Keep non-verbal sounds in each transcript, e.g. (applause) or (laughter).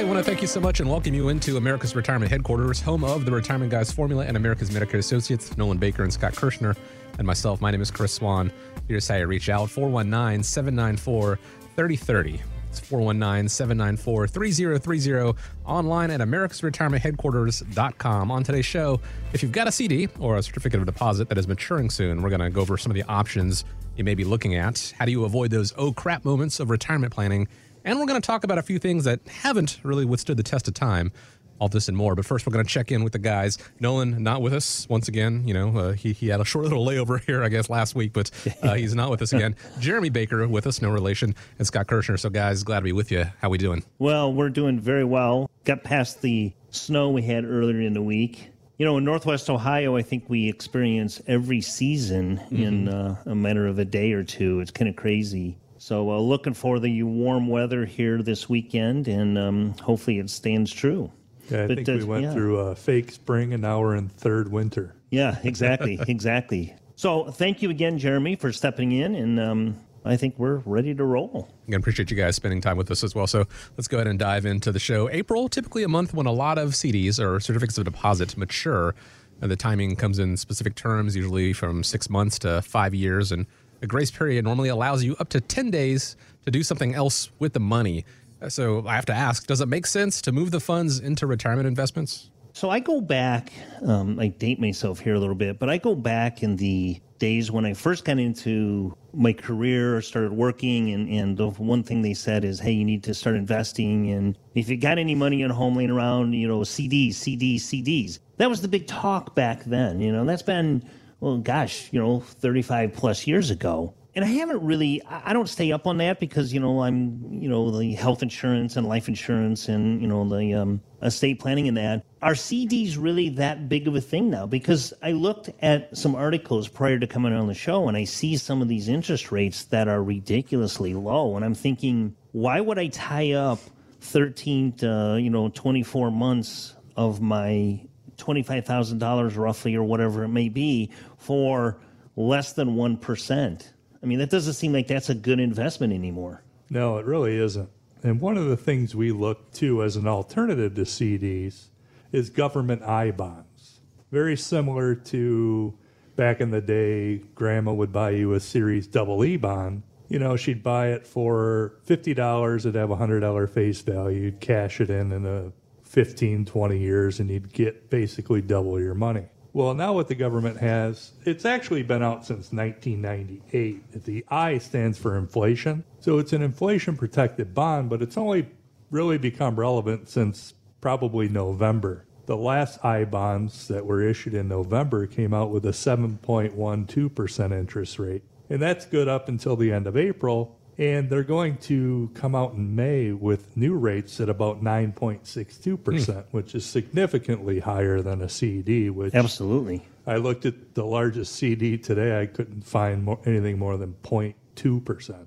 I want to thank you so much and welcome you into America's Retirement Headquarters, home of the Retirement Guys Formula and America's Medicare Associates, Nolan Baker and Scott Kirshner, and myself. My name is Chris Swan. Here's how you reach out 419 794 3030. It's 419 794 3030 online at americasretirementheadquarters.com. On today's show, if you've got a CD or a certificate of deposit that is maturing soon, we're going to go over some of the options you may be looking at. How do you avoid those oh crap moments of retirement planning? And we're going to talk about a few things that haven't really withstood the test of time. All this and more. But first, we're going to check in with the guys. Nolan, not with us once again. You know, uh, he, he had a short little layover (laughs) here, I guess, last week, but uh, (laughs) he's not with us again. Jeremy Baker with us, no relation, and Scott Kirshner. So, guys, glad to be with you. How we doing? Well, we're doing very well. Got past the snow we had earlier in the week. You know, in Northwest Ohio, I think we experience every season in uh, a matter of a day or two. It's kind of crazy. So, uh, looking for the warm weather here this weekend, and um, hopefully it stands true. Yeah, I But, think we went yeah. through a fake spring and now we're in third winter. Yeah, (laughs) exactly, exactly. So, thank you again, Jeremy, for stepping in, and um, I think we're ready to roll. Again, appreciate you guys spending time with us as well. So let's go ahead and dive into the show. April, typically a month when a lot of CDs or certificates of deposit mature. And the timing comes in specific terms, usually from six months to five years. And a grace period normally allows you up to 10 days to do something else with the money. Uh, So I have to ask does it make sense to move the funds into retirement investments? So I go back, um, I date myself here a little bit, but I go back in the days when I first got into my career, started working, and, and the one thing they said is, hey, you need to start investing. And if you got any money at home laying around, you know, CDs, CDs, CDs. That was the big talk back then. You know, that's been, well, gosh, you know, 35 plus years ago. And I haven't really I don't stay up on that because you know I'm you know the health insurance and life insurance and you know the um, estate planning and that. Are CDs really that big of a thing now? Because I looked at some articles prior to coming on the show and I see some of these interest rates that are ridiculously low. And I'm thinking why would I tie up 13 to you know 24 months of my $25,000 roughly or whatever it may be for less than 1%. I mean, that doesn't seem like that's a good investment anymore. No, it really isn't. And one of the things we look to as an alternative to CDs is government I bonds. Very similar to back in the day, grandma would buy you a Series double E bond. You know, she'd buy it for $50, it'd have a $100 face value. You'd cash it in in a 15, 20 years, and you'd get basically double your money. Well, now what the government has, it's actually been out since 1998. The I stands for inflation. So it's an inflation protected bond, but it's only really become relevant since probably November. The last I bonds that were issued in November came out with a 7.12% interest rate. And that's good up until the end of April. And they're going to come out in May with new rates at about 9.62%, hmm. which is significantly higher than a CD, which Absolutely. I looked at the largest CD today. I couldn't find more, anything more than 0.2%.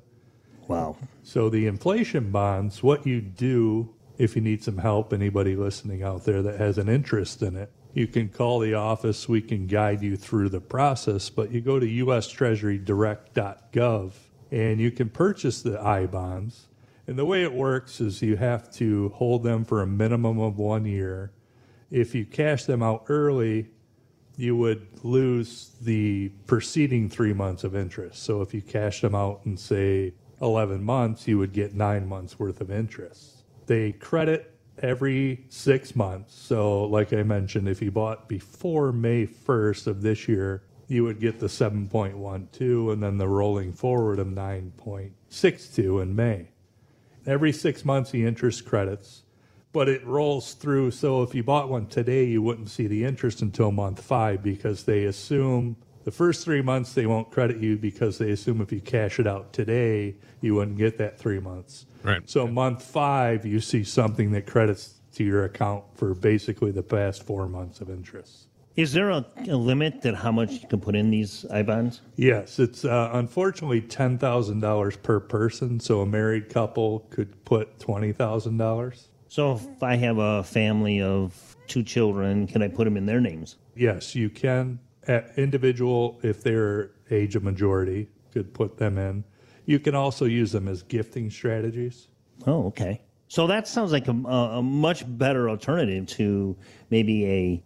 Wow. So the inflation bonds, what you do if you need some help, anybody listening out there that has an interest in it, you can call the office. We can guide you through the process, but you go toustreasurydirect.gov and you can purchase the I bonds. And the way it works is you have to hold them for a minimum of one year. If you cash them out early, you would lose the preceding three months of interest. So if you cash them out in, say, 11 months, you would get nine months worth of interest. They credit every six months. So, like I mentioned, if you bought before May 1st of this year, you would get the 7.12 and then the rolling forward of 9.62 in May. Every six months, the interest credits, but it rolls through. So if you bought one today, you wouldn't see the interest until month five because they assume The first three months, they won't credit you because they assume if you cash it out today, you wouldn't get that three months. Right. So, month five, you see something that credits to your account for basically the past four months of interest. Is there a, a limit that how much you can put in these I bonds? Yes, it's uh, unfortunately ten thousand dollars per person. So a married couple could put twenty thousand dollars. So if I have a family of two children, can I put them in their names? Yes, you can. At individual, if they're age of majority, could put them in. You can also use them as gifting strategies. Oh, okay. So that sounds like a, a much better alternative to maybe a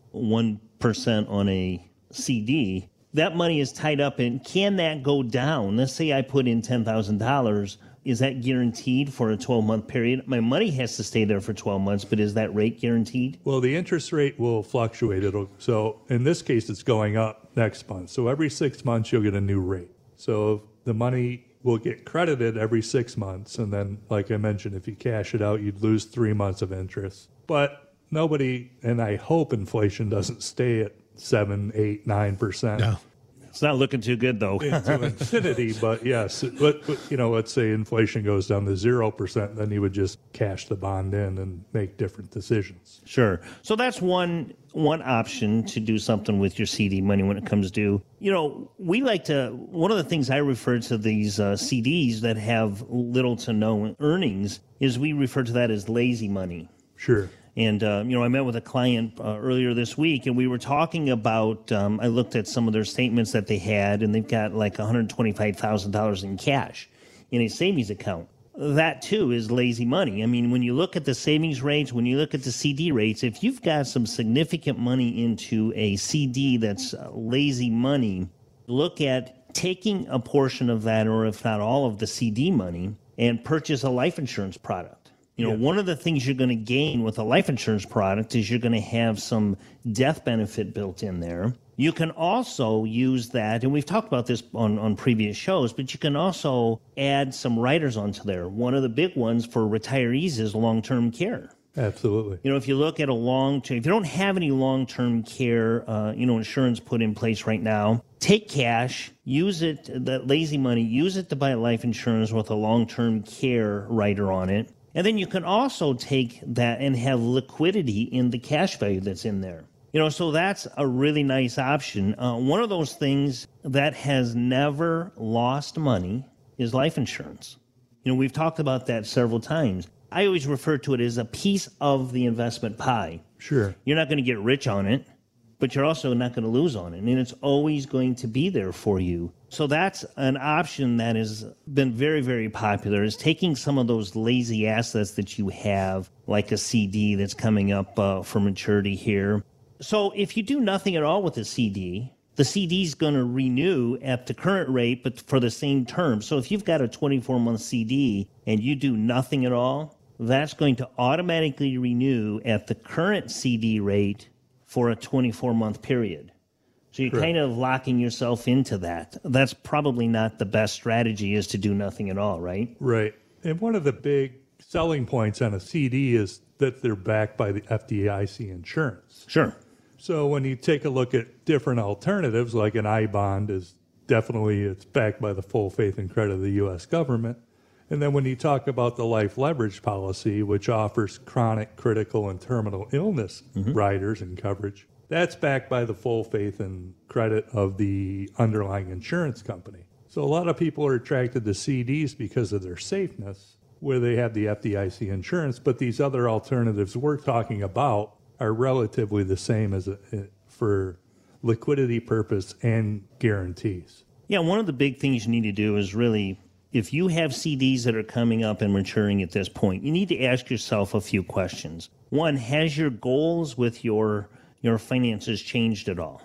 1% on a CD. That money is tied up in, can that go down? Let's say I put in $10,000. Is that guaranteed for a 12 month period? My money has to stay there for 12 months, but is that rate guaranteed? Well, the interest rate will fluctuate. It'll, so in this case, it's going up next month. So every six months, you'll get a new rate. So the money will get credited every six months. And then, like I mentioned, if you cash it out, you'd lose three months of interest. But nobody, and I hope inflation doesn't stay at seven, eight, nine percent. No. It's not looking too good, though. into (laughs) infinity, but yes, but, but, you know, let's say inflation goes down to zero percent, then you would just cash the bond in and make different decisions. Sure. So that's one one option to do something with your CD money when it comes due. You know, we like to. One of the things I refer to these uh, CDs that have little to no earnings is we refer to that as lazy money. Sure. And uh, you know, I met with a client uh, earlier this week, and we were talking about. Um, I looked at some of their statements that they had, and they've got like one hundred twenty-five thousand dollars in cash in a savings account. That too is lazy money. I mean, when you look at the savings rates, when you look at the CD rates, if you've got some significant money into a CD that's uh, lazy money, look at taking a portion of that, or if not all of the CD money, and purchase a life insurance product. You know, one of the things you're going to gain with a life insurance product is you're going to have some death benefit built in there. You can also use that, and we've talked about this on, on previous shows, but you can also add some riders onto there. One of the big ones for retirees is long term care. Absolutely. You know, if you look at a long term, if you don't have any long term care, uh, you know, insurance put in place right now, take cash, use it, that lazy money, use it to buy life insurance with a long term care rider on it. And then you can also take that and have liquidity in the cash value that's in there. You know, so that's a really nice option. Uh, one of those things that has never lost money is life insurance. You know, we've talked about that several times. I always refer to it as a piece of the investment pie. Sure. You're not going to get rich on it, but you're also not going to lose on it. And it's always going to be there for you. So that's an option that has been very, very popular is taking some of those lazy assets that you have, like a CD that's coming up uh, for maturity here. So if you do nothing at all with a CD, the CD is going to renew at the current rate, but for the same term. So if you've got a 24 month CD and you do nothing at all, that's going to automatically renew at the current CD rate for a 24 month period. So you're Correct. kind of locking yourself into that. That's probably not the best strategy is to do nothing at all, right? Right. And one of the big selling points on a CD is that they're backed by the FDIC insurance. Sure. So when you take a look at different alternatives, like an I bond is definitely it's backed by the full faith and credit of the U.S. government. And then when you talk about the life leverage policy, which offers chronic, critical, and terminal illness mm-hmm. riders and coverage, that's backed by the full faith and credit of the underlying insurance company. So a lot of people are attracted to CDs because of their safeness, where they have the FDIC insurance, but these other alternatives we're talking about are relatively the same as a, for liquidity purpose and guarantees. Yeah, one of the big things you need to do is really, if you have CDs that are coming up and maturing at this point, you need to ask yourself a few questions. One, has your goals with your your finances changed at all?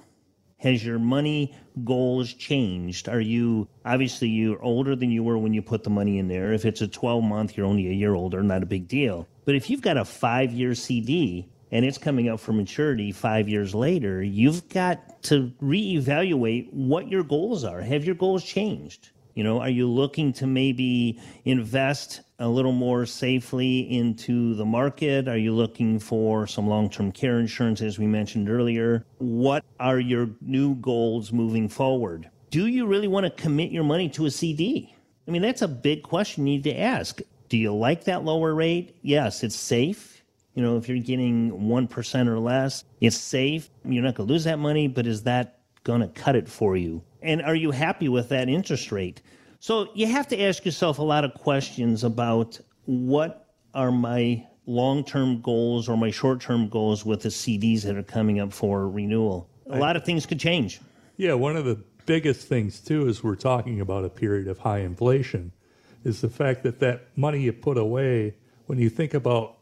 Has your money goals changed? Are you obviously you're older than you were when you put the money in there? If it's a 12 month, you're only a year older, not a big deal. But if you've got a five year CD and it's coming up for maturity five years later, you've got to reevaluate what your goals are. Have your goals changed? You know, are you looking to maybe invest a little more safely into the market? Are you looking for some long term care insurance, as we mentioned earlier? What are your new goals moving forward? Do you really want to commit your money to a CD? I mean, that's a big question you need to ask. Do you like that lower rate? Yes, it's safe. You know, if you're getting 1% or less, it's safe. You're not going to lose that money, but is that going to cut it for you? And are you happy with that interest rate? So you have to ask yourself a lot of questions about what are my long term goals or my short term goals with the CDs that are coming up for renewal. A lot of things could change. Yeah, one of the biggest things too is we're talking about a period of high inflation is the fact that that money you put away when you think about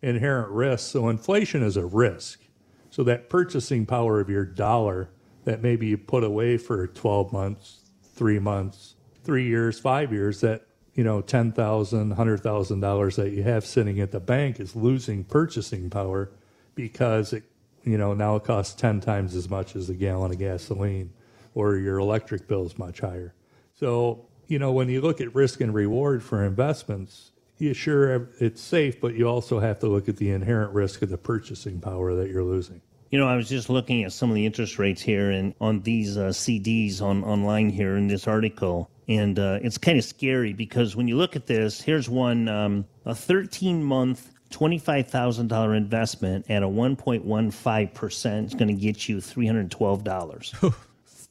inherent risk so inflation is a risk so that purchasing power of your dollar that maybe you put away for 12 months 3 months three years, five years, that you know ten thousand, hundred thousand dollars that you have sitting at the bank is losing purchasing power because it you know now it costs ten times as much as a gallon of gasoline, or your electric bill is much higher. So you know when you look at risk and reward for investments, you sure it's safe, but you also have to look at the inherent risk of the purchasing power that you're losing. You know, I was just looking at some of the interest rates here and on these uh, CDs on online here in this article, and uh, it's kind of scary because when you look at this, here's one um, a 13 month. $25,000 investment at a 1.15% is going to get you $312. (laughs)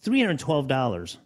$312.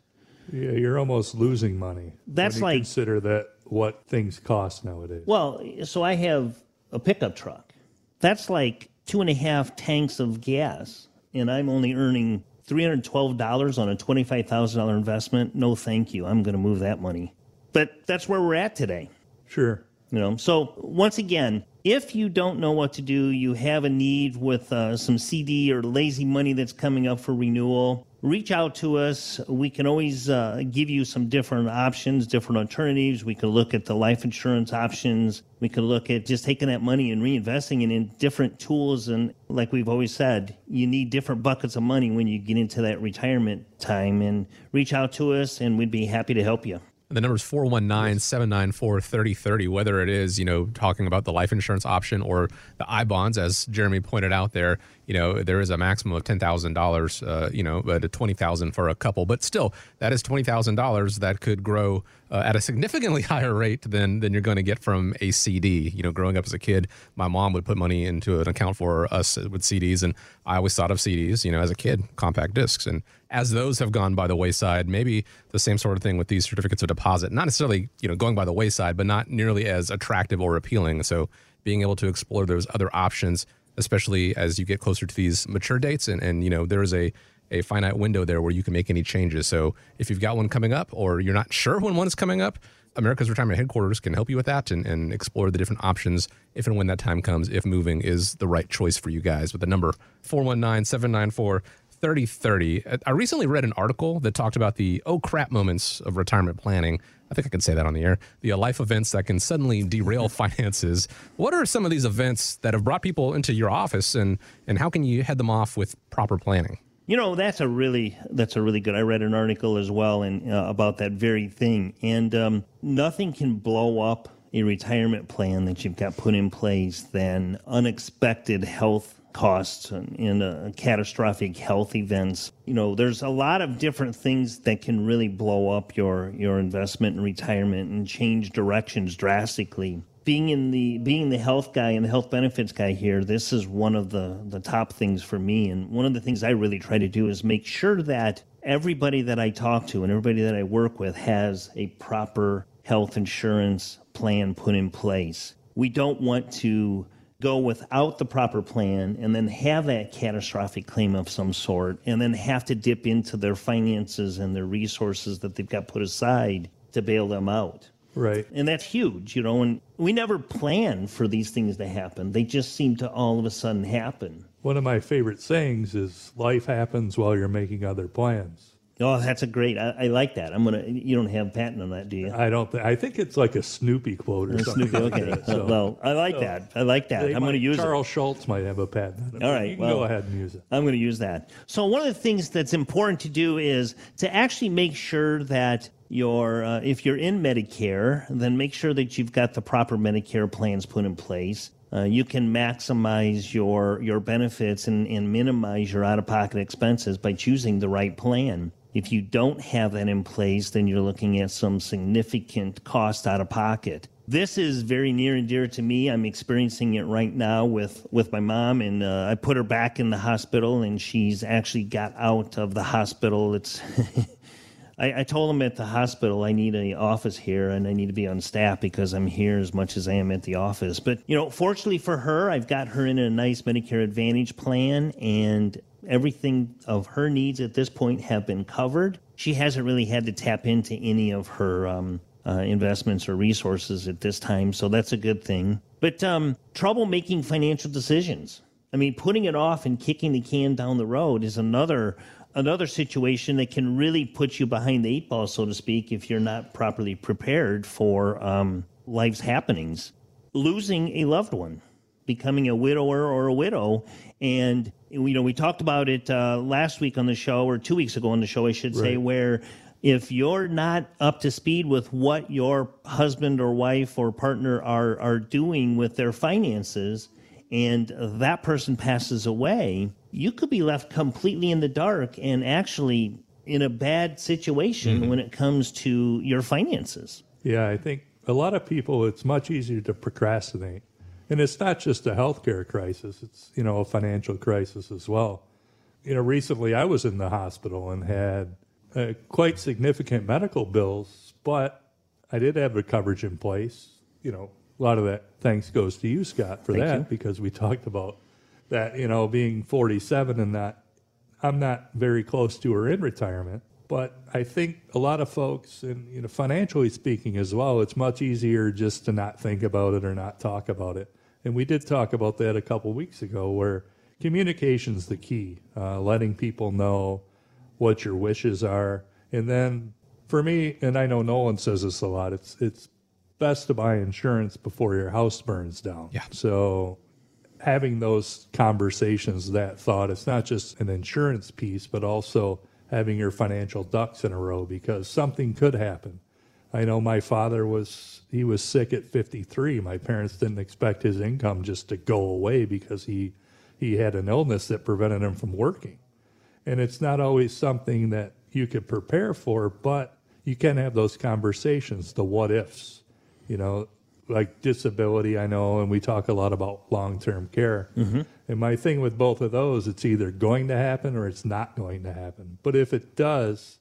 Yeah, you're almost losing money. That's like- consider that what things cost nowadays. Well, so I have a pickup truck. That's like two and a half tanks of gas, and I'm only earning $312 on a $25,000 investment. No, thank you. I'm going to move that money. But that's where we're at today. Sure. You know, so once again, if you don't know what to do, you have a need with uh, some CD or lazy money that's coming up for renewal, reach out to us. We can always uh, give you some different options, different alternatives. We can look at the life insurance options. We can look at just taking that money and reinvesting it in different tools. And like we've always said, you need different buckets of money when you get into that retirement time. And reach out to us, and we'd be happy to help you. The number is 419 794 3030. Whether it is, you know, talking about the life insurance option or the I bonds, as Jeremy pointed out there, you know, there is a maximum of $10,000, uh, you know, but 20000 for a couple. But still, that is $20,000 that could grow uh, at a significantly (laughs) higher rate than, than you're going to get from a CD. You know, growing up as a kid, my mom would put money into an account for us with CDs. And I always thought of CDs, you know, as a kid, compact discs. And as those have gone by the wayside, maybe the same sort of thing with these certificates of deposit, not necessarily, you know, going by the wayside, but not nearly as attractive or appealing. So being able to explore those other options, especially as you get closer to these mature dates and, and you know, there is a a finite window there where you can make any changes. So if you've got one coming up or you're not sure when one is coming up, America's Retirement Headquarters can help you with that and, and explore the different options if and when that time comes, if moving is the right choice for you guys. With the number 419 794 3030. I recently read an article that talked about the oh crap moments of retirement planning. I think I can say that on the air. The uh, life events that can suddenly derail (laughs) finances. What are some of these events that have brought people into your office and, and how can you head them off with proper planning? You know, that's a really that's a really good. I read an article as well and uh, about that very thing. And um, nothing can blow up a retirement plan that you've got put in place than unexpected health costs and, uh, catastrophic health events. You know, there's a lot of different things that can really blow up your your investment and retirement and change directions drastically being in the being the health guy and the health benefits guy here, this is one of the the top things for me. And one of the things I really try to do is make sure that everybody that I talk to and everybody that I work with has a proper health insurance plan put in place. We don't want to go without the proper plan and then have that catastrophic claim of some sort and then have to dip into their finances and their resources that they've got put aside to bail them out. Right. And that's huge, you know, and we never plan for these things to happen. They just seem to all of a sudden happen. One of my favorite sayings is life happens while you're making other plans. Oh, that's a great. I, I like that. I'm gonna. You don't have patent on that, do you? I don't think I think it's like a Snoopy quote or something. Snoopy. Okay. (laughs) So well, I like that. I like that. I'm might- to use it. Charles Schulz might have a patent it. All You can well- go ahead and use it. I'm going to use that. So, one of the things that's important to do is to actually make sure that your uh, if you're in Medicare, then make sure that you've got the proper Medicare plans put in place. Uh, you can maximize your your benefits and, and minimize your out of pocket expenses by choosing the right plan. If you don't have that in place, then you're looking at some significant cost out of pocket. This is very near and dear to me. I'm experiencing it right now with, with my mom, and uh, I put her back in the hospital, and she's actually got out of the hospital. It's (laughs) I, I, told them at the hospital I need an office here and I need to be on staff because I'm here as much as I am at the office. But you know, fortunately for her, I've got her in a nice Medicare Advantage plan, and everything of her needs at this point have been covered. She hasn't really had to tap into any of her um, uh, investments or resources at this time, so that's a good thing. But um, trouble making financial decisions. I mean, putting it off and kicking the can down the road is another another situation that can really put you behind the eight ball, so to speak, if you're not properly prepared for um, life's happenings. Losing a loved one, becoming a widower or a widow, and you know we talked about it uh, last week on the show or two weeks ago on the show, I should say, where if you're not up to speed with what your husband or wife or partner are are doing with their finances and that person passes away, you could be left completely in the dark and actually in a bad situation mm-hmm. when it comes to your finances. Yeah, I think a lot of people, it's much easier to procrastinate. And it's not just a healthcare crisis, it's, you know, a financial crisis as well. You know, recently I was in the hospital and had uh, quite significant medical bills, but I did have the coverage in place. You know, a lot of that thanks goes to you, Scott, for Thank that you. because we talked about that. You know, being 47 and not, I'm not very close to or in retirement, but I think a lot of folks, and you know, financially speaking as well, it's much easier just to not think about it or not talk about it. And we did talk about that a couple weeks ago, where communication's the key, uh, letting people know what your wishes are, and then for me, and I know Nolan says this a lot. It's it's best to buy insurance before your house burns down. Yeah. So having those conversations, that thought, it's not just an insurance piece, but also having your financial ducks in a row because something could happen. I know my father was he was sick at 53. My parents didn't expect his income just to go away because he he had an illness that prevented him from working. And it's not always something that you could prepare for, but you can have those conversations, the what ifs you know, like disability, I know, and we talk a lot about long term care. Mm-hmm. And my thing with both of those, it's either going to happen or it's not going to happen. But if it does,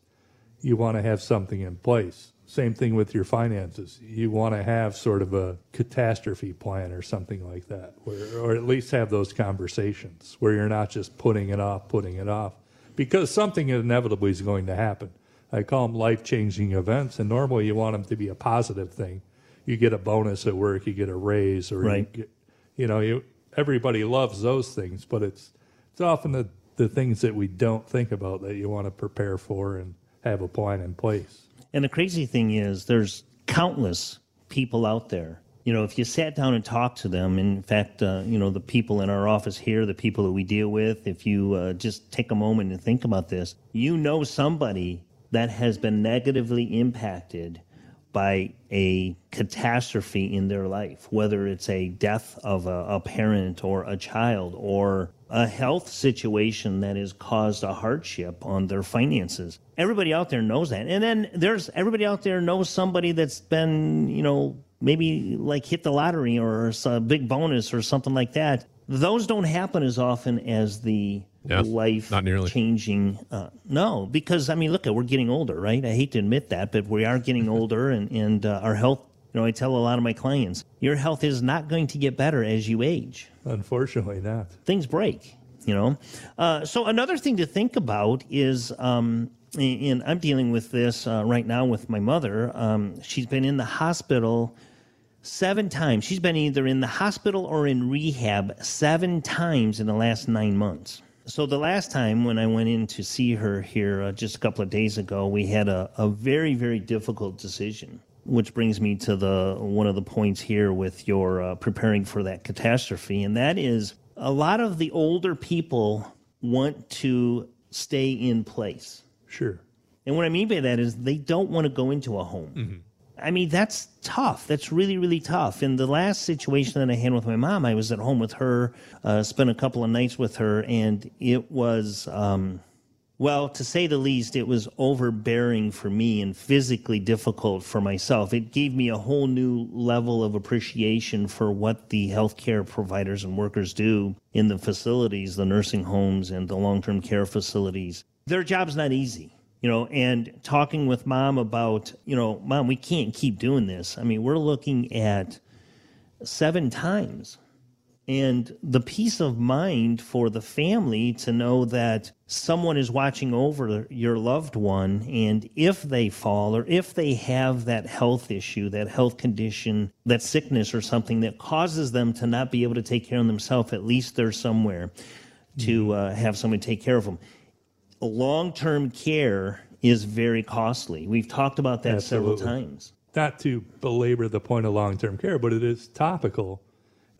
you want to have something in place. Same thing with your finances. You want to have sort of a catastrophe plan or something like that, where, or at least have those conversations where you're not just putting it off, putting it off, because something inevitably is going to happen. I call them life changing events, and normally you want them to be a positive thing you get a bonus at work, you get a raise, or right. you, get, you know, you everybody loves those things, but it's it's often the the things that we don't think about that you want to prepare for and have a plan in place. And the crazy thing is, there's countless people out there. You know, if you sat down and talked to them, in fact, uh, you know, the people in our office here, the people that we deal with, if you uh, just take a moment and think about this, you know somebody that has been negatively impacted by a catastrophe in their life, whether it's a death of a, a, parent or a child or a health situation that has caused a hardship on their finances. Everybody out there knows that. And then there's everybody out there knows somebody that's been, you know, maybe like hit the lottery or a big bonus or something like that. Those don't happen as often as the yeah, life not nearly. changing. Uh, no, because I mean, look, we're getting older, right? I hate to admit that, but we are getting (laughs) older, and and uh, our health. You know, I tell a lot of my clients, your health is not going to get better as you age. Unfortunately, not. Things break. You know, uh, so another thing to think about is, um, and I'm dealing with this uh, right now with my mother. Um, she's been in the hospital seven times. She's been either in the hospital or in rehab seven times in the last nine months. So the last time when I went in to see her here uh, just a couple of days ago, we had a, a very very difficult decision. Which brings me to the one of the points here with your uh, preparing for that catastrophe, and that is a lot of the older people want to stay in place. Sure. And what I mean by that is they don't want to go into a home. I mean, that's tough. That's really, really tough. In the last situation that I had with my mom, I was at home with her, uh, spent a couple of nights with her, and it was, um, well, to say the least, it was overbearing for me and physically difficult for myself. It gave me a whole new level of appreciation for what the healthcare providers and workers do in the facilities, the nursing homes, and the long term care facilities. Their job's not easy you know, and talking with mom about, you know, mom, we can't keep doing this. I mean, we're looking at seven times. And the peace of mind for the family to know that someone is watching over your loved one. And if they fall or if they have that health issue, that health condition, that sickness or something that causes them to not be able to take care of themselves, at least they're somewhere to uh, have someone take care of them long term care is very costly. We've talked about that Absolutely. several times. Not to belabor the point of long term care, but it is topical.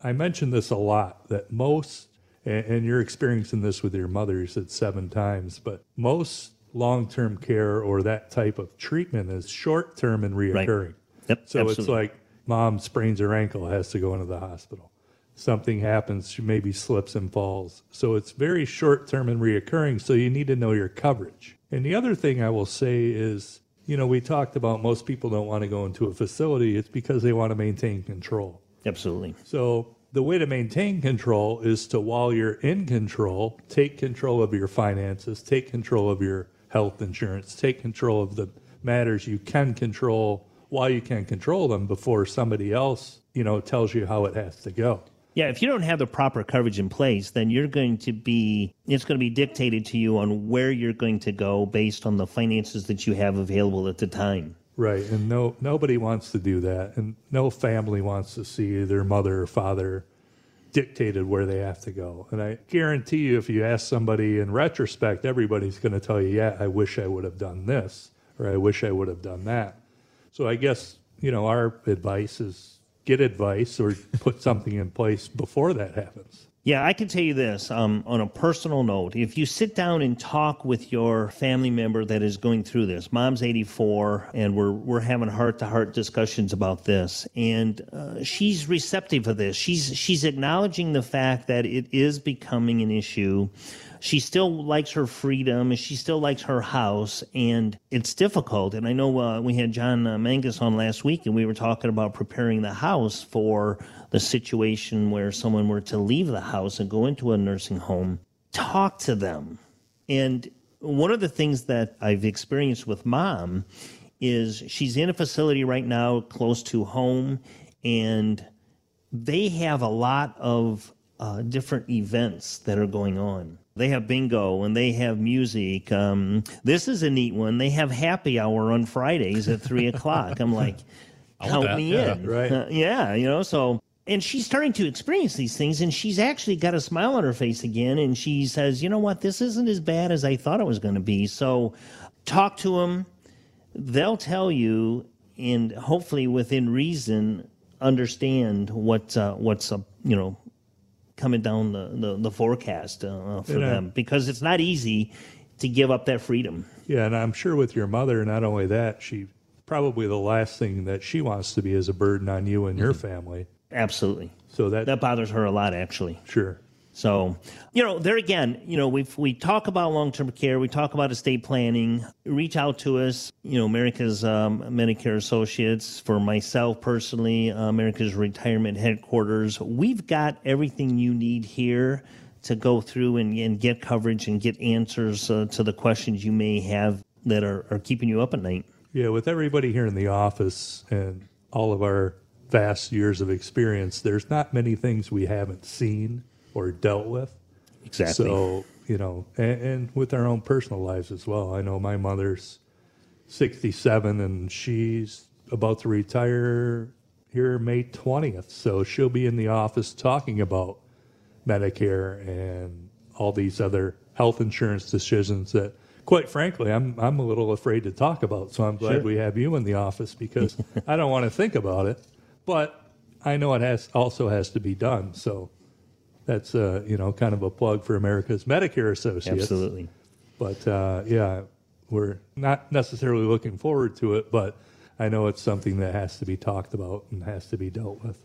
I mention this a lot that most, and, you're experiencing this with your mother, you said seven times, but most long term care or that type of treatment is short term and reoccurring. Right. Yep. So it's like mom sprains her ankle, has to go into the hospital. Something happens, she maybe slips and falls. So it's very short term and reoccurring. So you need to know your coverage. And the other thing I will say is, you know, we talked about most people don't want to go into a facility. It's because they want to maintain control. Absolutely. So the way to maintain control is to, while you're in control, take control of your finances, take control of your health insurance, take control of the matters you can control while you can control them before somebody else, you know, tells you how it has to go. Yeah, if you don't have the proper coverage in place, then you're going to be, it's going to be dictated to you on where you're going to go based on the finances that you have available at the time. Right, and no nobody wants to do that, and no family wants to see their mother or father dictated where they have to go. And I guarantee you, if you ask somebody in retrospect, everybody's going to tell you, "Yeah, I wish I would have done this, or I wish I would have done that." So I guess you know our advice is get advice or put something in place before that happens. Yeah, I can tell you this um, on a personal note. If you sit down and talk with your family member that is going through this, mom's 84, and we're, we're having heart to heart discussions about this, and uh, she's receptive of this. She's, she's acknowledging the fact that it is becoming an issue. She still likes her freedom and she still likes her house, and it's difficult. And I know uh, we had John uh, Mangus on last week, and we were talking about preparing the house for the situation where someone were to leave the house and go into a nursing home, talk to them. And one of the things that I've experienced with mom is she's in a facility right now close to home, and they have a lot of uh, different events that are going on. They have bingo and they have music. Um, this is a neat one. They have happy hour on Fridays at three o'clock. I'm like, (laughs) count me Yeah, in. right. Uh, (laughs) yeah, you know, so and she's starting to experience these things and she's actually got a smile on her face again and she says, "You know what? This isn't as bad as I thought it was going to be." So talk to them. They'll tell you and hopefully within reason understand what uh, what's uh, you know coming down the the, the forecast uh, uh for Yeah. Uh, them because it's not easy to give up that freedom. Yeah, and I'm sure with your mother, not only that, she probably the last thing that she wants to be is a burden on you and your mm-hmm. family. Absolutely. So that, That bothers her a lot actually. sure. So, you know, there again, you know, we we talk about long term care, we talk about estate planning. Reach out to us, you know, America's um, Medicare Associates. For myself personally, uh, America's Retirement Headquarters. We've got everything you need here to go through and, and get coverage and get answers uh, to the questions you may have that are, are keeping you up at night. Yeah, with everybody here in the office and all of our vast years of experience, there's not many things we haven't seen or dealt with. Exactly. So, you know, and, and with our own personal lives as well. I know my mother's 67 and she's about to retire here May 20th. So she'll be in the office talking about Medicare and all these other health insurance decisions that quite frankly I'm I'm a little afraid to talk about. So I'm glad Sure. we have you in the office because (laughs) I don't want to think about it. But I know it has also has to be done. So that's uh, you know kind of a plug for America's Medicare Associates. Absolutely. But uh, yeah, we're not necessarily looking forward to it, but I know it's something that has to be talked about and has to be dealt with.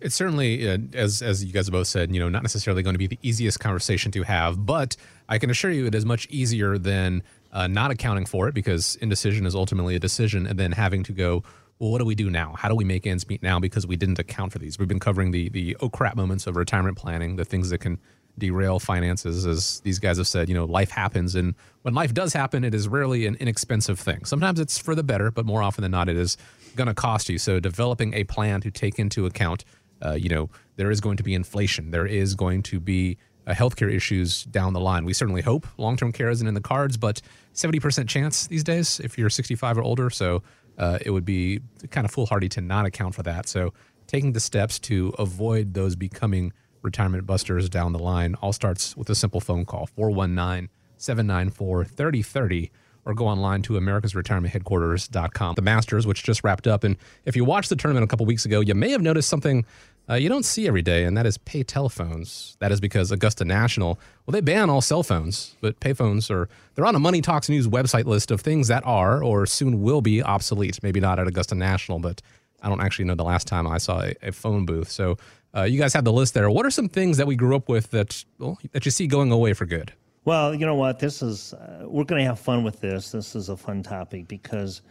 It's certainly, uh, as as you guys both said, you know, not necessarily going to be the easiest conversation to have, but I can assure you it is much easier than uh, not accounting for it because indecision is ultimately a decision, and then having to go, well, what do we do now? How do we make ends meet now because we didn't account for these? We've been covering the the oh crap moments of retirement planning, the things that can derail finances, as these guys have said. You know, life happens, and when life does happen, it is rarely an inexpensive thing. Sometimes it's for the better, but more often than not, it is going to cost you. So, developing a plan to take into account uh, you know, there is going to be inflation. There is going to be uh, healthcare issues down the line. We certainly hope long term care isn't in the cards, but 70% chance these days if you're 65 or older. So uh, it would be kind of foolhardy to not account for that. So taking the steps to avoid those becoming retirement busters down the line all starts with a simple phone call 419 794 3030 or go online to americasretirementheadquarters.com. The Masters, which just wrapped up. And if you watched the tournament a couple weeks ago, you may have noticed something uh, you don't see every day, and that is pay telephones. That is because Augusta National, well, they ban all cell phones, but payphones are, they're on a Money Talks News website list of things that are or soon will be obsolete. Maybe not at Augusta National, but I don't actually know the last time I saw a, a phone booth. So uh, you guys have the list there. What are some things that we grew up with that, well, that you see going away for good? Well, you know what? This is uh, we're going to have fun with this. This is a fun topic because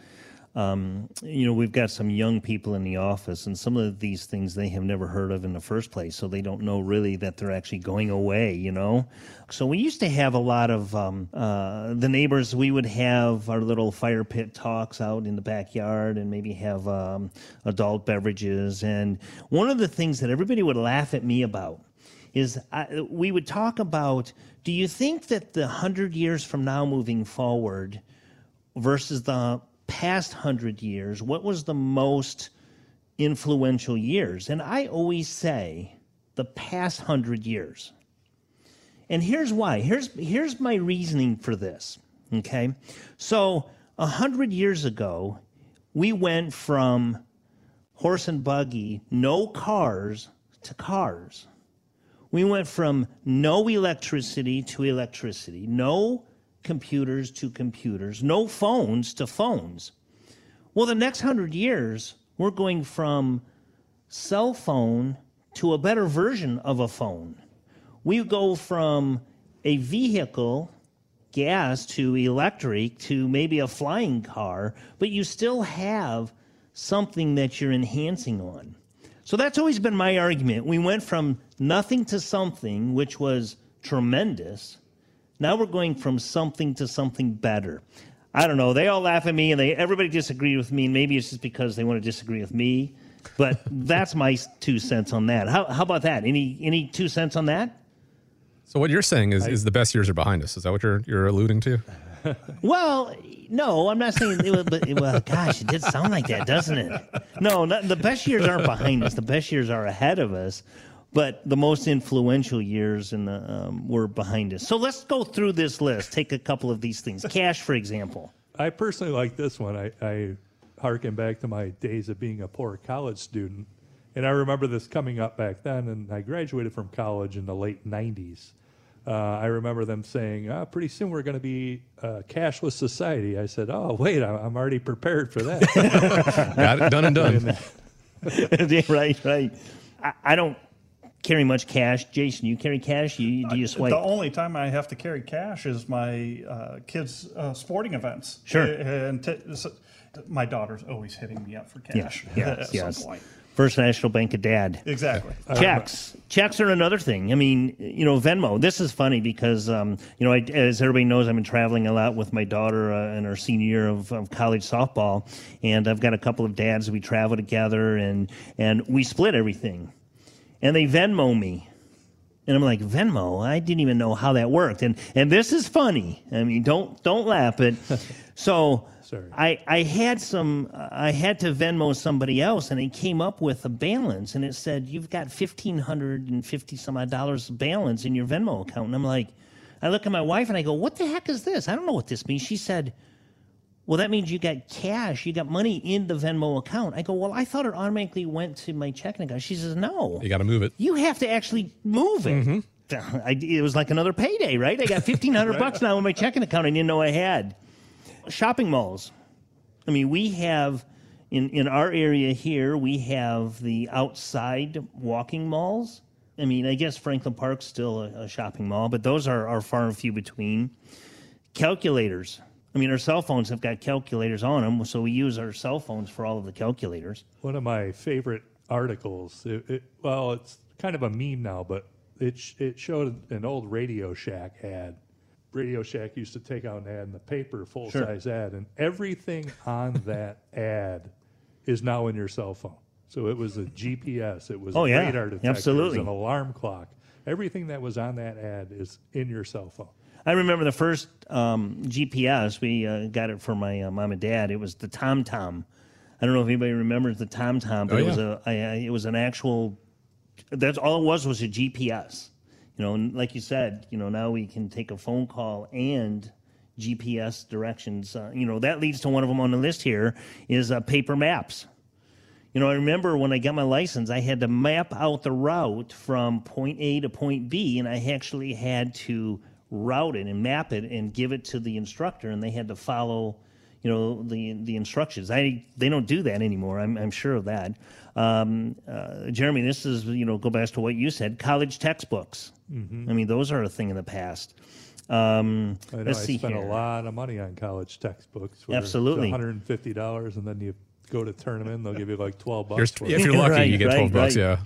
um, you know we've got some young people in the office, and some of these things they have never heard of in the first place, so they don't know really that they're actually going away. You know, so we used to have a lot of um, uh, the neighbors. We would have our little fire pit talks out in the backyard, and maybe have um, adult beverages. And one of the things that everybody would laugh at me about is I, we would talk about do you think that the 100 years from now moving forward versus the past 100 years, what was the most influential years? And I always say the past 100 years. And here's why. Here's, here's my reasoning for this. Okay. So, a 100 years ago, we went from horse and buggy, no cars, to cars we went from no electricity to electricity, no computers to computers, no phones to phones. Well, the next hundred years, we're going from cell phone to a better version of a phone. We go from a vehicle, gas to electric to maybe a flying car, but you still have something that you're enhancing on. So that's always been my argument. We went from nothing to something, which was tremendous. Now we're going from something to something better. I don't know. They all laugh at me, and they everybody disagrees with me. And maybe it's just because they want to disagree with me. But (laughs) that's my two cents on that. How, how about that? Any any two cents on that? So what you're saying is, I, is the best years are behind us. Is that what you're you're alluding to? (laughs) well, no, I'm not saying it was, but well, gosh, it did sound like that, doesn't it? No, not, the best years aren't behind us. The best years are ahead of us, but the most influential years in the um, were behind us. So let's go through this list. Take a couple of these things. Cash, for example. I personally like this one. I, I harken back to my days of being a poor college student, and I remember this coming up back then. And I graduated from college in the late '90s uh, I remember them saying, oh, pretty soon we're going to be a cashless society. I said, oh, wait, I'm already prepared for that. (laughs) Got it done and done. (laughs) (laughs) right, right. I, I, don't carry much cash. Jason, you carry cash? You, do you swipe? The only time I have to carry cash is my uh, kids' uh, sporting events. Sure. And t- my daughter's always hitting me up for cash yeah, at yes. some point. First National Bank of Dad. Exactly. Checks. Checks are another thing. I mean, you know, Venmo. This is funny because, um, you know, I, as everybody knows, I've been traveling a lot with my daughter uh, in her senior year of, of, college softball, and I've got a couple of dads. We travel together, and and we split everything, and they Venmo me. And I'm like, Venmo? I didn't even know how that worked. And and this is funny. I mean, don't don't laugh at. (laughs) so Sorry. I, I had some I had to Venmo somebody else and it came up with a balance and it said you've got fifteen hundred and fifty some odd dollars balance in your Venmo account and I'm like I look at my wife and I go what the heck is this I don't know what this means she said well that means you got cash you got money in the Venmo account I go well I thought it automatically went to my checking account she says no you got to move it you have to actually move it mm-hmm. (laughs) I, it was like another payday right I got fifteen hundred (laughs) bucks now in my checking account I didn't know I had shopping malls. I mean, we have in in our area here, we have the outside walking malls. I mean, I guess Franklin Park's still a, a shopping mall, but those are, are far and few between. Calculators. I mean, our cell phones have got calculators on them, so we use our cell phones for all of the calculators. One of my favorite articles. It, it, well, it's kind of a meme now, but it sh- it showed an old Radio Shack ad. Radio Shack used to take out an ad in the paper, full size ad, and everything on (laughs) that ad is now in your cell phone. So it was a GPS, it was Oh, a yeah. radar detector, it was Absolutely. an alarm clock. Everything that was on that ad is in your cell phone. I remember the first um, GPS. We uh, got it for my uh, mom and dad. It was the TomTom. I don't know if anybody remembers the TomTom, but Oh, it was yeah. a I, I, it was an actual. That's all it was was a GPS. You know, and like you said, you know, now we can take a phone call and GPS directions. Uh, you know, that leads to one of them on the list here is uh, paper maps. You know, I remember when I got my license, I had to map out the route from point A to point B, and I actually had to route it and map it and give it to the instructor, and they had to follow, you know, the the instructions. I they don't do that anymore. I'm I'm sure of that. Um, uh, Jeremy, this is you know go back to what you said. College textbooks. I mean, those are a thing in the past. Um, I know let's I see spent here. a lot of money on college textbooks. where it's Absolutely. $150, and then you go to tournament, they'll give you like 12 bucks. You're, for if you're lucky, (laughs) Right, you get right, 12 bucks. right.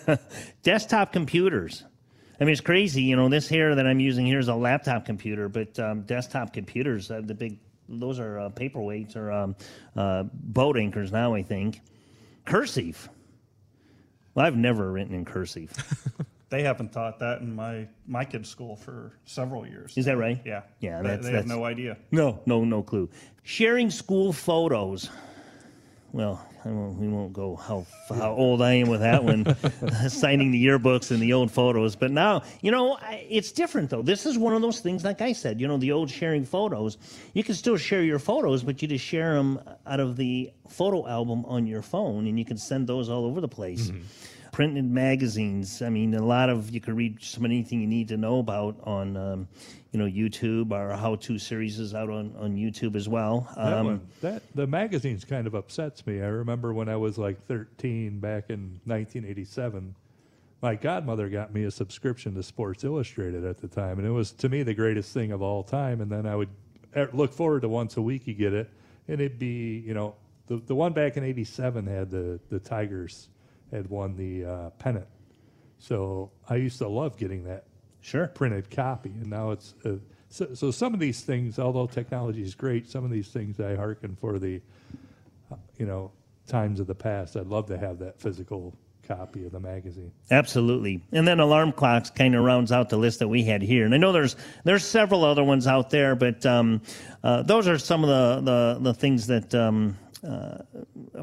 Yeah. (laughs) (laughs) desktop computers. I mean, it's crazy. You know, this here that I'm using here is a laptop computer, but um, desktop computers, uh, the big, those are uh, paperweights or um, uh, boat anchors now, I think. Cursive. Well, I've never written in cursive. (laughs) They haven't taught that in my my kids' school for several years. Is that right? Yeah. Yeah, They, that's- they have that's- no idea. No, no, no clue. Sharing school photos. Well, I won't, we won't go how how old I am with that one, (laughs) signing the yearbooks and the old photos. But now, you know, it's different though. This is one of those things, like I said, you know, the old sharing photos. You can still share your photos, but you just share them out of the photo album on your phone, and you can send those all over the place. Printed magazines. I mean, a lot of you can read about anything you need to know about on, um, you know, YouTube. Our how-to series is out on, on YouTube as well. That Um, one, that the magazines kind of upsets me. I remember when I was like 13 back in 1987. My godmother got me a subscription to Sports Illustrated at the time, and it was to me the greatest thing of all time. And then I would eh, look forward to once a week you get it, and it'd be you know the the one back in '87 had the the Tigers had won the uh, pennant, so I used to love getting that Sure. printed copy, and now it's uh, so, so. Some of these things, although technology is great, some of these things I hearken for the, uh, you know, times of the past. I'd love to have that physical copy of the magazine. Absolutely. And then alarm clocks kind of rounds out the list that we had here. And I know there's there's several other ones out there, but um, uh, those are some of the the, the things that um, uh,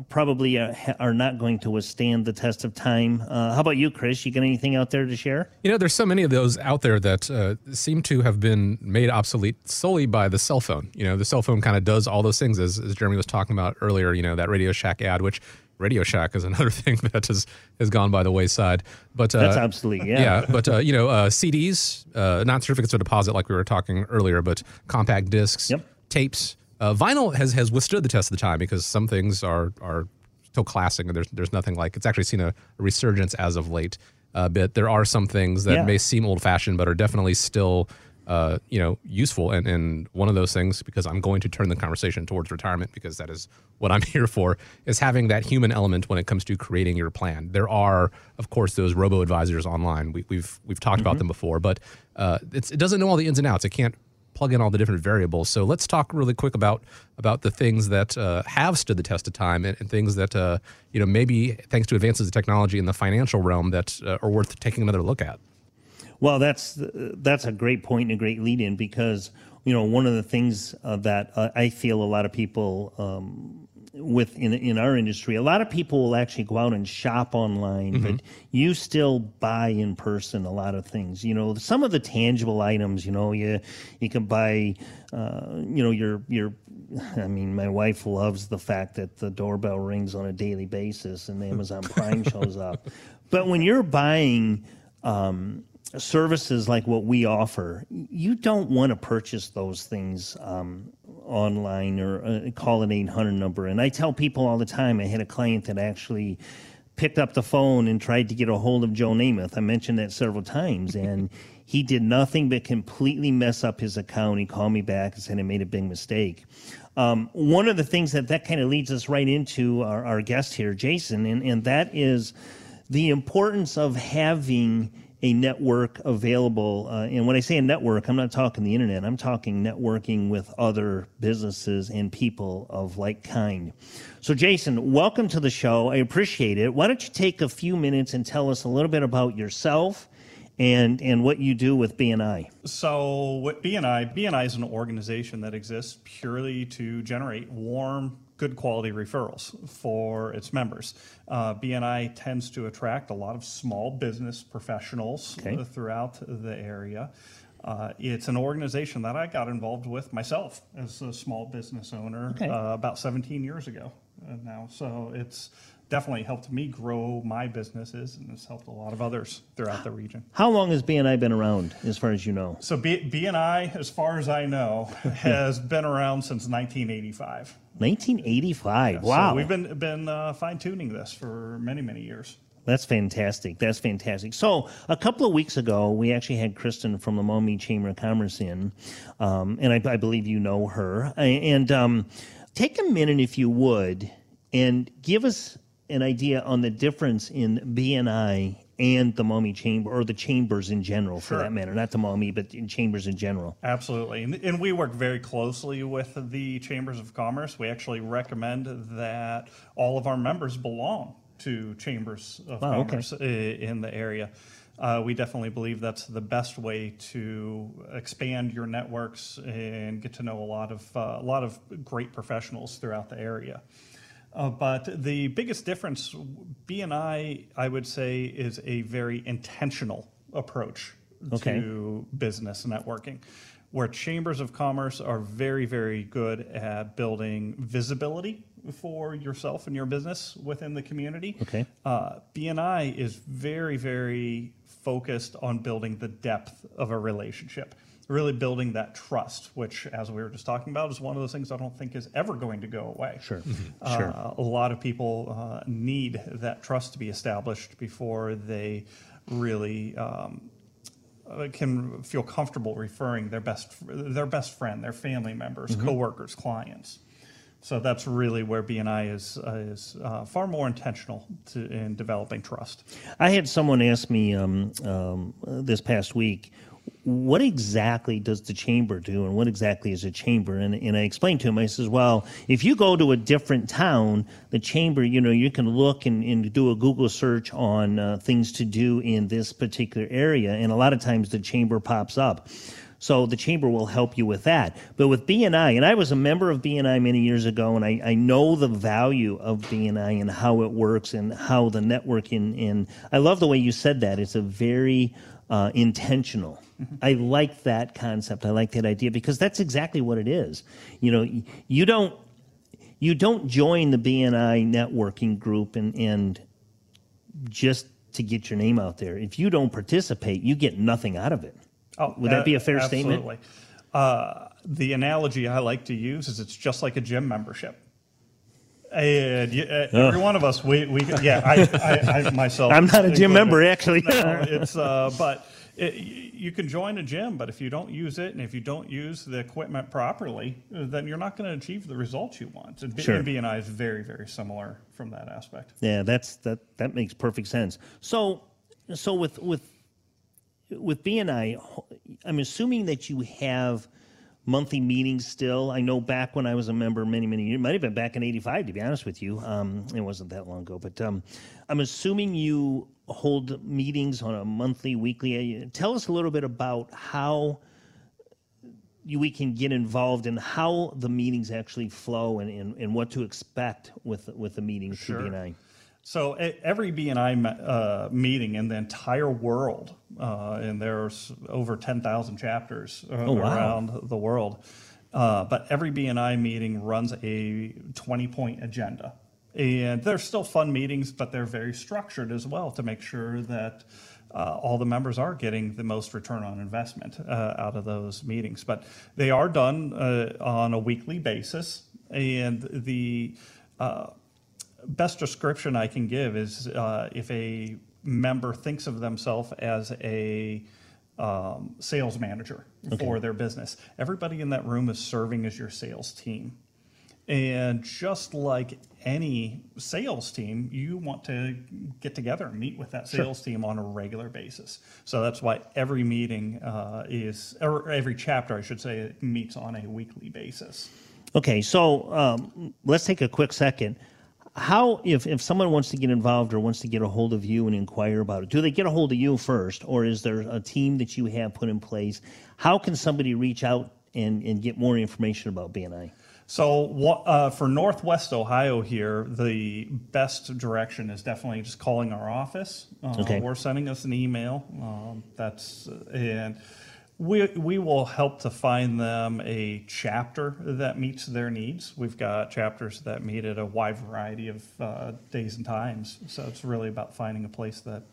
probably are, are not going to withstand the test of time. Uh, how about you, Chris? You got anything out there to share? You know, there's so many of those out there that uh, seem to have been made obsolete solely by the cell phone. You know, the cell phone kind of does all those things, as, as Jeremy was talking about earlier. You know, that Radio Shack ad, which Radio Shack is (laughs) another thing that has has gone by the wayside. But uh, That's obsolete. Yeah. yeah, (laughs) but uh, you know, uh, CDs, uh, not certificates of deposit like we were talking earlier, but compact discs, Yep. tapes. Uh, vinyl has has withstood the test of the time because some things are are still classic, and there's there's nothing like it's actually seen a, a resurgence as of late. Uh, but there are some things that Yeah. may seem old fashioned, but are definitely still. Uh, you know, useful, and, and one of those things, because I'm going to turn the conversation towards retirement, because that is what I'm (laughs) here for, is having that human element when it comes to creating your plan. There are, of course, those robo advisors online. We, we've we've talked about them before, but uh, it's, it doesn't know all the ins and outs. It can't plug in all the different variables. So let's talk really quick about about the things that uh, have stood the test of time and, and things that uh, you know maybe thanks to advances in technology in the financial realm that uh, are worth taking another look at. Well, that's that's a great point and a great lead in because you know one of the things uh, that uh, I feel a lot of people um, with in in our industry, a lot of people will actually go out and shop online, but you still buy in person a lot of things. You know, some of the tangible items. You know, you you can buy. Uh, you know, your your. (laughs) I mean, my wife loves the fact that the doorbell rings on a daily basis and (laughs) Amazon Prime shows up. But when you're buying um, services like what we offer, you don't want to purchase those things um, online or uh, call an 800 number. And I tell people all the time, I had a client that actually picked up the phone and tried to get a hold of Joe Namath. I mentioned that several times, and he did nothing but completely mess up his account. He called me back and said I made a big mistake. Um, one of the things that that kind of leads us right into our, our guest here, Jason, and, and that is the importance of having a network available. Uh, and when I say a network, I'm not talking the internet, I'm talking networking with other businesses and people of like kind. So, Jason, welcome to the show. I appreciate it. Why don't you take a few minutes and tell us a little bit about yourself? and and what you do with BNI. So, what BNI BNI is an organization that exists purely to generate warm, good quality referrals for its members. Uh, BNI tends to attract a lot of small business professionals okay. throughout the area. Uh, it's an organization that I got involved with myself as a small business owner okay. uh, about 17 years ago uh, now. So it's definitely helped me grow my businesses and it's helped a lot of others throughout the region. How long has BNI been around, as far as you know? So B- BNI, as far as I know, (laughs) has been around since 1985. 1985. Yeah, wow. So we've been been uh, fine tuning this for many many years. That's fantastic. That's fantastic. So a couple of weeks ago, we actually had Kristen from the Maumee Chamber of Commerce in, um, and I, I, believe you know her. And um, take a minute, if you would, and give us an idea on the difference in BNI and the Maumee Chamber, or the chambers in general, for that matter, not the Maumee, but in chambers in general. Absolutely, and, and, we work very closely with the chambers of commerce. We actually recommend that all of our members belong to chambers of wow, commerce okay. in the area. Uh, we definitely believe that's the best way to expand your networks and get to know a lot of uh, a lot of great professionals throughout the area. Uh, but the biggest difference, BNI, I would say, is a very intentional approach okay. to business networking, where chambers of commerce are very, very good at building visibility for yourself and your business within the community. Okay. Uh, BNI is very, very focused on building the depth of a relationship really building that trust, which, as we were just talking about, is one of those things I don't think is ever going to go away. Sure. Mm-hmm. Uh, sure. A lot of people uh, need that trust to be established before they really um, uh, can feel comfortable referring their best their best friend, their family members, mm-hmm. coworkers, clients. So that's really where BNI is uh, is uh, far more intentional to, in developing trust. I had someone ask me um, um, this past week, what exactly does the chamber do and what exactly is a chamber? And, and i explained to him i says well if you go to a different town the chamber you know you can look and, and do a google search on uh, things to do in this particular area. And a lot of times the chamber pops up so the chamber will help you with that but with bni and i was a member of bni many years ago and i, I know the value of bni and how it works and how the networking in i love the way you said that it's a very uh, intentional Mm-hmm. I like that concept. I like that idea because that's exactly what it is. You know, you don't you don't join the BNI networking group and and just to get your name out there. If you don't participate, you get nothing out of it. Oh, would that be a fair absolutely. statement? Uh, the analogy I like to use is it's just like a gym membership. And uh, every one of us, we, we yeah, I, I, I myself. I'm not a gym member, actually. no, it's uh, but it, you can join a gym, but if you don't use it and if you don't use the equipment properly, then you're not going to achieve the results you want. And sure. BNI is very, very similar from that aspect. Yeah, that's that. That makes perfect sense. So, so with with with BNI, I'm assuming that you have monthly meetings still. I know back when I was a member many, many years, might have been back in 85, to be honest with you. Um, it wasn't that long ago, but um, I'm assuming you hold meetings on a monthly, weekly. Uh, tell us a little bit about how we can get involved and how the meetings actually flow and, and, and what to expect with, with the meetings sure. BNI. So every BNI uh, meeting in the entire world, uh, and there's over 10,000 chapters uh, oh, wow. around the world, uh, but every BNI meeting runs a 20 point agenda. And they're still fun meetings, but they're very structured as well to make sure that uh, all the members are getting the most return on investment uh, out of those meetings. But they are done uh, on a weekly basis, and the uh, best description I can give is uh, if a member thinks of themselves as a um, sales manager okay. for their business, everybody in that room is serving as your sales team. And just like any sales team, you want to get together and meet with that sales sure. team on a regular basis. So that's why every meeting uh, is, or every chapter, I should say, meets on a weekly basis. Okay, so um, let's take a quick second. How, if, if someone wants to get involved or wants to get a hold of you and inquire about it, do they get a hold of you first, or is there a team that you have put in place? How can somebody reach out and, and get more information about BNI? So uh, for Northwest Ohio here, the best direction is definitely just calling our office uh, okay. or sending us an email. Um, that's and we we will help to find them a chapter that meets their needs. We've got chapters that meet at a wide variety of uh, days and times. So it's really about finding a place that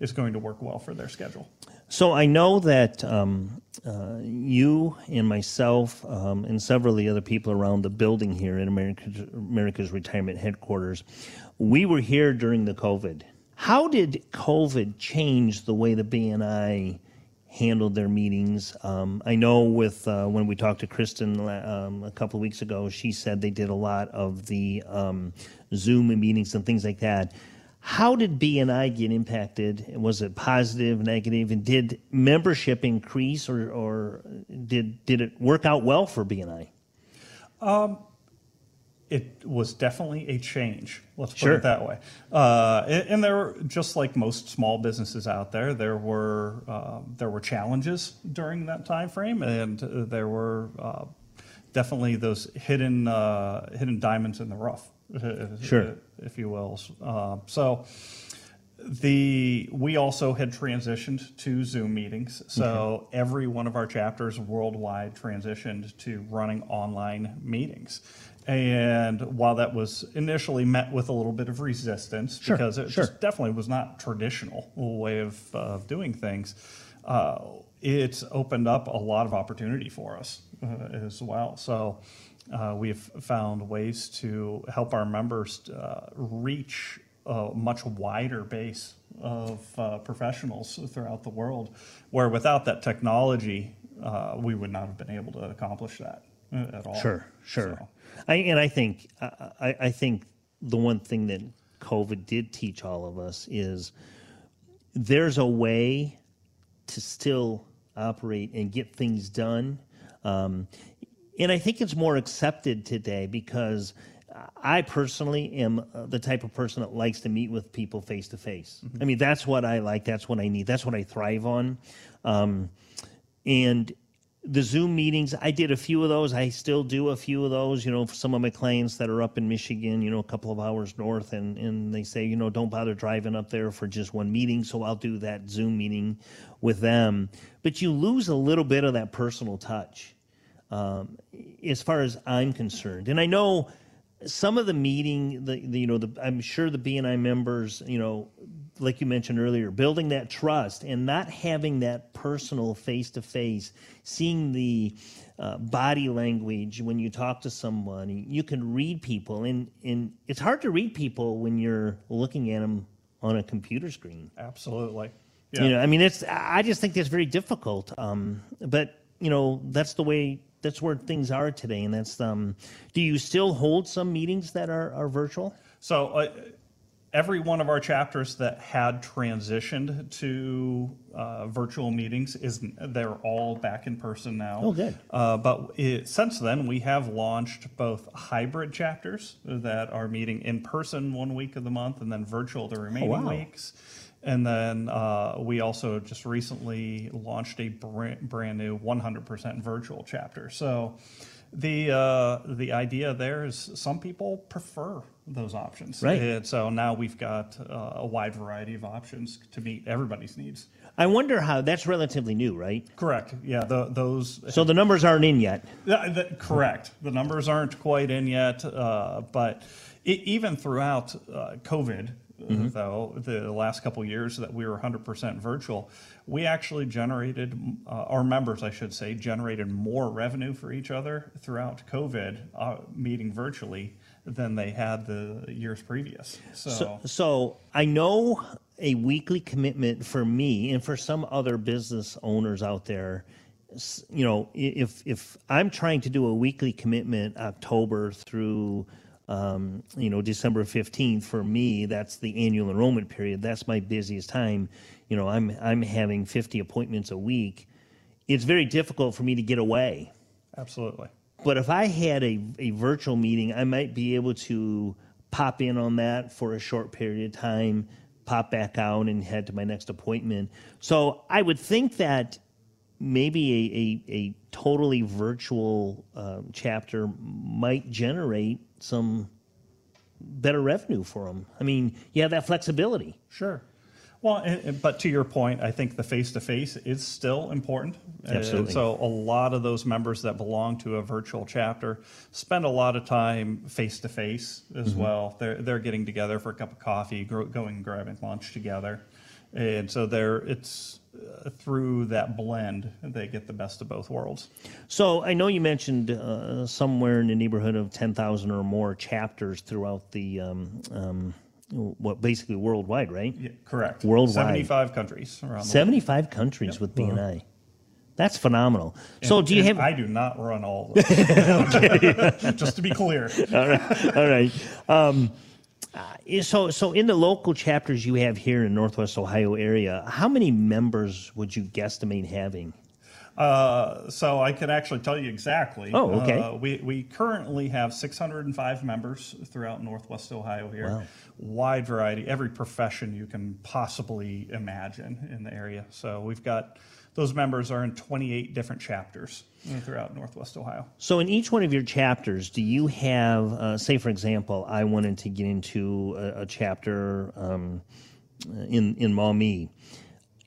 is going to work well for their schedule. So I know that um, uh, you and myself um, and several of the other people around the building here at America's, America's Retirement Headquarters, we were here during the COVID. How did COVID change the way the BNI handled their meetings? Um, I know with uh, when we talked to Kristen um, a couple of weeks ago, she said they did a lot of the um, Zoom meetings and things like that. How did BNI get impacted? Was it positive, negative, and did membership increase, or, or did did it work out well for BNI? Um, it was definitely a change. Let's put sure. it that way. Uh, and there, were, just like most small businesses out there, there were uh, there were challenges during that time frame, and there were uh, definitely those hidden uh, hidden diamonds in the rough sure. if you will. Uh, so the we also had transitioned to Zoom meetings. So okay. every one of our chapters worldwide transitioned to running online meetings. And while that was initially met with a little bit of resistance sure. because it sure. definitely was not traditional way of, uh, doing things, uh, it's opened up a lot of opportunity for us uh, as well. So uh, we've found ways to help our members uh, reach a much wider base of uh, professionals throughout the world, where without that technology, uh, we would not have been able to accomplish that at all. Sure, sure. So. I, and I think I, I think the one thing that COVID did teach all of us is there's a way to still operate and get things done. Um, and I think it's more accepted today because I personally am the type of person that likes to meet with people face to face. I mean, that's what I like. That's what I need. That's what I thrive on. Um, and the Zoom meetings, I did a few of those. I still do a few of those. You know, for some of my clients that are up in Michigan, you know, a couple of hours north, and and they say, you know, don't bother driving up there for just one meeting. So I'll do that Zoom meeting with them. But you lose a little bit of that personal touch um, as far as I'm concerned. And I know some of the meeting, the, the, you know, the, I'm sure the BNI members, you know, like you mentioned earlier, building that trust and not having that personal face to face, seeing the uh, body language when you talk to someone. You can read people, and, and it's hard to read people when you're looking at them on a computer screen. Absolutely. Yeah. You know, I mean, it's. I just think that's very difficult. Um, but you know, that's the way that's where things are today, and that's um. Do you still hold some meetings that are are virtual? So. Uh, every one of our chapters that had transitioned to uh, virtual meetings is they're all back in person now. Oh, good. Uh, but it, since then, we have launched both hybrid chapters that are meeting in person one week of the month and then virtual the remaining oh, wow. weeks. And then uh, we also just recently launched a brand, brand new 100% virtual chapter. So the uh, the idea there is some people prefer those options. Right. And so now we've got uh, a wide variety of options to meet everybody's needs. I wonder how that's relatively new, right? Correct. Yeah. The, those. So the numbers aren't in yet. The, the, correct. The numbers aren't quite in yet, uh, but it, even throughout uh, COVID, mm-hmm. though, the last couple years that we were 100% virtual, we actually generated, uh, our members, I should say, generated more revenue for each other throughout COVID, uh, meeting virtually, than they had the years previous. So, so, so I know a weekly commitment for me and for some other business owners out there you know if if i'm trying to do a weekly commitment october through um, you know december 15th for me that's the annual enrollment period. That's my busiest time. You know i'm i'm having 50 appointments a week. It's very difficult for me to get away. Absolutely but if i had a, a virtual meeting i might be able to pop in on that for a short period of time pop back out and head to my next appointment. So I would think that maybe a, a, a totally virtual uh, chapter might generate some better revenue for them. I mean, you have that flexibility. Sure. Well, and, but to your point, I think the face to face is still important. Absolutely. And so a lot of those members that belong to a virtual chapter spend a lot of time face to face as mm-hmm. well. They're they're getting together for a cup of coffee, going and grabbing lunch together, and so they're it's uh, through that blend they get the best of both worlds. So I know you mentioned uh, somewhere in the neighborhood of ten thousand or more chapters throughout the. Um, um, what basically worldwide, right? Yeah, correct. Worldwide, seventy-five countries around. Seventy-five countries yep. with BNI. That's phenomenal. And, so, do you have? I do not run all of (laughs) those. Just to be clear. all right. All right. Um, uh, so, so in the local chapters you have here in Northwest Ohio area, how many members would you guesstimate having? Uh, so I can actually tell you exactly. Oh, okay. Uh, we, we currently have 605 members throughout Northwest Ohio here. Wow. Wide variety, every profession you can possibly imagine in the area. So we've got those members are in 28 different chapters throughout Northwest Ohio. So, in each one of your chapters, do you have, uh, say, for example, I wanted to get into a, a chapter um, in in Maumee,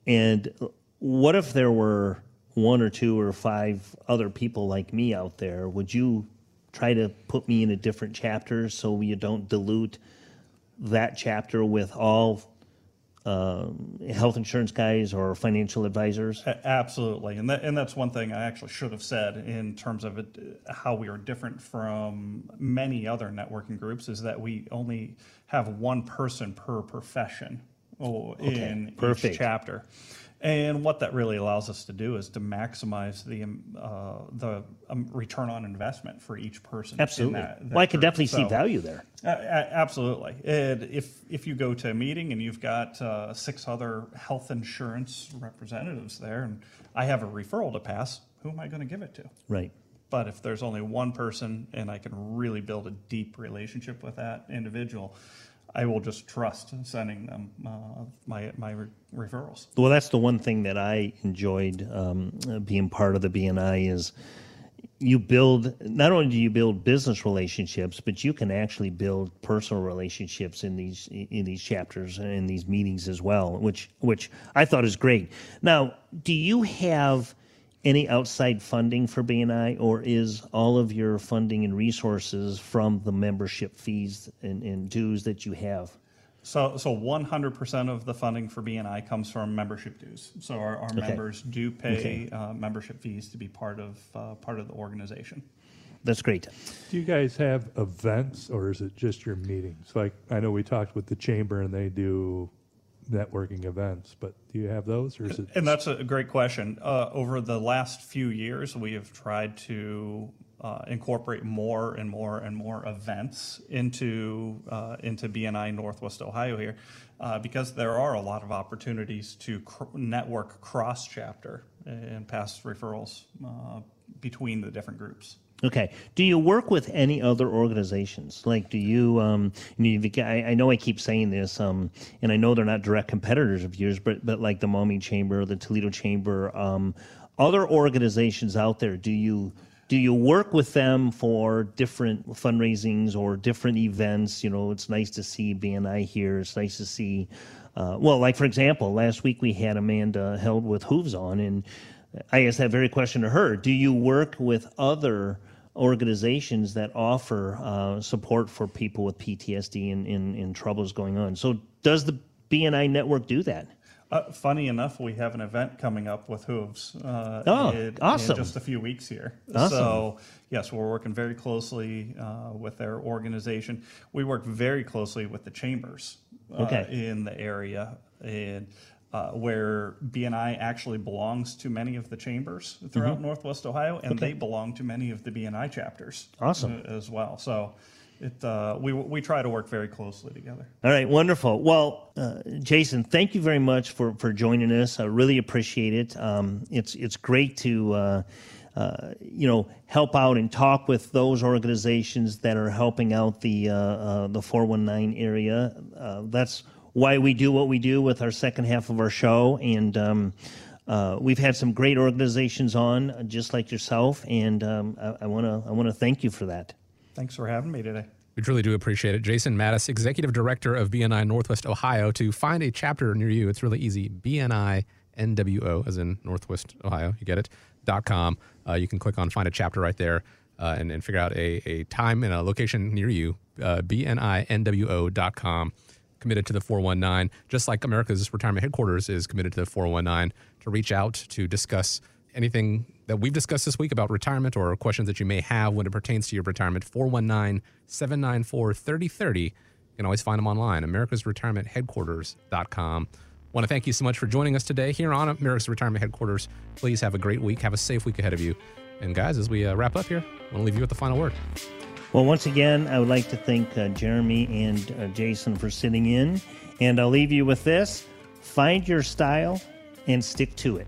and what if there were one or two or five other people like me out there, would you try to put me in a different chapter so you don't dilute that chapter with all uh, health insurance guys or financial advisors? Absolutely, and that, and that's one thing I actually should have said in terms of it, how we are different from many other networking groups is that we only have one person per profession oh, okay, in perfect. each chapter. And what that really allows us to do is to maximize the um, uh, the um, return on investment for each person. Absolutely. That, that well, I could definitely so, see value there. Uh, absolutely. And if if you go to a meeting and you've got uh, six other health insurance representatives there, and I have a referral to pass, who am I going to give it to? Right. But if there's only one person and I can really build a deep relationship with that individual, I will just trust sending them uh, my my re- referrals. Well, that's the one thing that I enjoyed um, being part of the BNI is you build not only do you build business relationships, but you can actually build personal relationships in these in these chapters and in these meetings as well, which which I thought is great. Now, do you have any outside funding for BNI, or is all of your funding and resources from the membership fees and, and dues that you have? So, so 100% of the funding for BNI comes from membership dues. So our, our okay. members do pay okay. uh, membership fees to be part of uh, part of the organization. That's great. Do you guys have events, or is it just your meetings? Like I know we talked with the chamber, and they do networking events, but do you have those, or is it? And that's a great question. Uh, over the last few years, we have tried to uh, incorporate more and more and more events into uh, into BNI Northwest Ohio here, uh, because there are a lot of opportunities to cr- network cross chapter and pass referrals uh, between the different groups. Okay. Do you work with any other organizations? Like, do you? Um, you I, I, know I keep saying this, um, and I know they're not direct competitors of yours, but but like the Maumee Chamber, the Toledo Chamber, um, other organizations out there. Do you do you work with them for different fundraisings or different events? You know, it's nice to see BNI here. It's nice to see. Uh, well, like for example, last week we had Amanda held with Hooves on, and I asked that very question to her. Do you work with other organizations that offer uh, support for people with PTSD and, and, and troubles going on. So, does the BNI network do that? Uh, funny enough, we have an event coming up with Hooves. Uh, oh, in, awesome! In just a few weeks here. Awesome. So yes, we're working very closely uh, with their organization. We work very closely with the chambers uh, okay. in the area, and uh, where BNI actually belongs to many of the chambers throughout mm-hmm. Northwest Ohio, and okay. they belong to many of the BNI chapters. Awesome uh, as well. So it uh, we we try to work very closely together. All right, wonderful. Well, uh, Jason, thank you very much for for joining us. I really appreciate it. Um, it's it's great to. Uh, uh you know, help out and talk with those organizations that are helping out the uh, uh, the 419 area. that's why we do what we do with our second half of our show, and um, we've had some great organizations on, just like yourself, and um, I want to I want to thank you for that. Thanks for having me today. We truly do appreciate it. Jason Madasz, Executive Director of BNI Northwest Ohio. To find a chapter near you, it's really easy. BNI NWO, as in Northwest Ohio, you get it, dot com. Uh, you can click on find a chapter right there uh, and, and figure out a, a time and a location near you. Uh, BNINWO.com. Committed to the 419, just like America's Retirement Headquarters is committed to the 419 to reach out to discuss anything that we've discussed this week about retirement or questions that you may have when it pertains to your retirement, 419 794 3030. You can always find them online, americasretirementheadquarters.com. Want to thank you so much for joining us today here on America's Retirement Headquarters. Please have a great week. Have a safe week ahead of you. And guys, as we uh, wrap up here, I want to leave you with the final word. Well, once again, I would like to thank uh, Jeremy and uh, Jason for sitting in. And I'll leave you with this find your style and stick to it.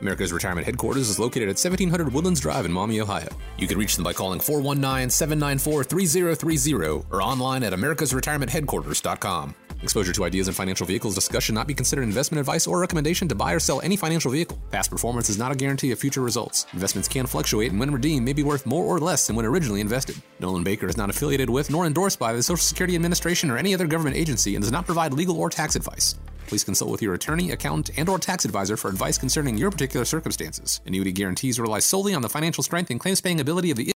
America's Retirement Headquarters is located at 1700 Woodlands Drive in Maumee, Ohio. You can reach them by calling 419 794 3030 or online at americasretirementheadquarters.com. Exposure to ideas and financial vehicles discussion not be considered investment advice or recommendation to buy or sell any financial vehicle. Past performance is not a guarantee of future results. Investments can fluctuate and when redeemed may be worth more or less than when originally invested. Nolan Baker is not affiliated with nor endorsed by the Social Security Administration or any other government agency and does not provide legal or tax advice. Please consult with your attorney, accountant, and or tax advisor for advice concerning your particular circumstances. Annuity guarantees rely solely on the financial strength and claims paying ability of the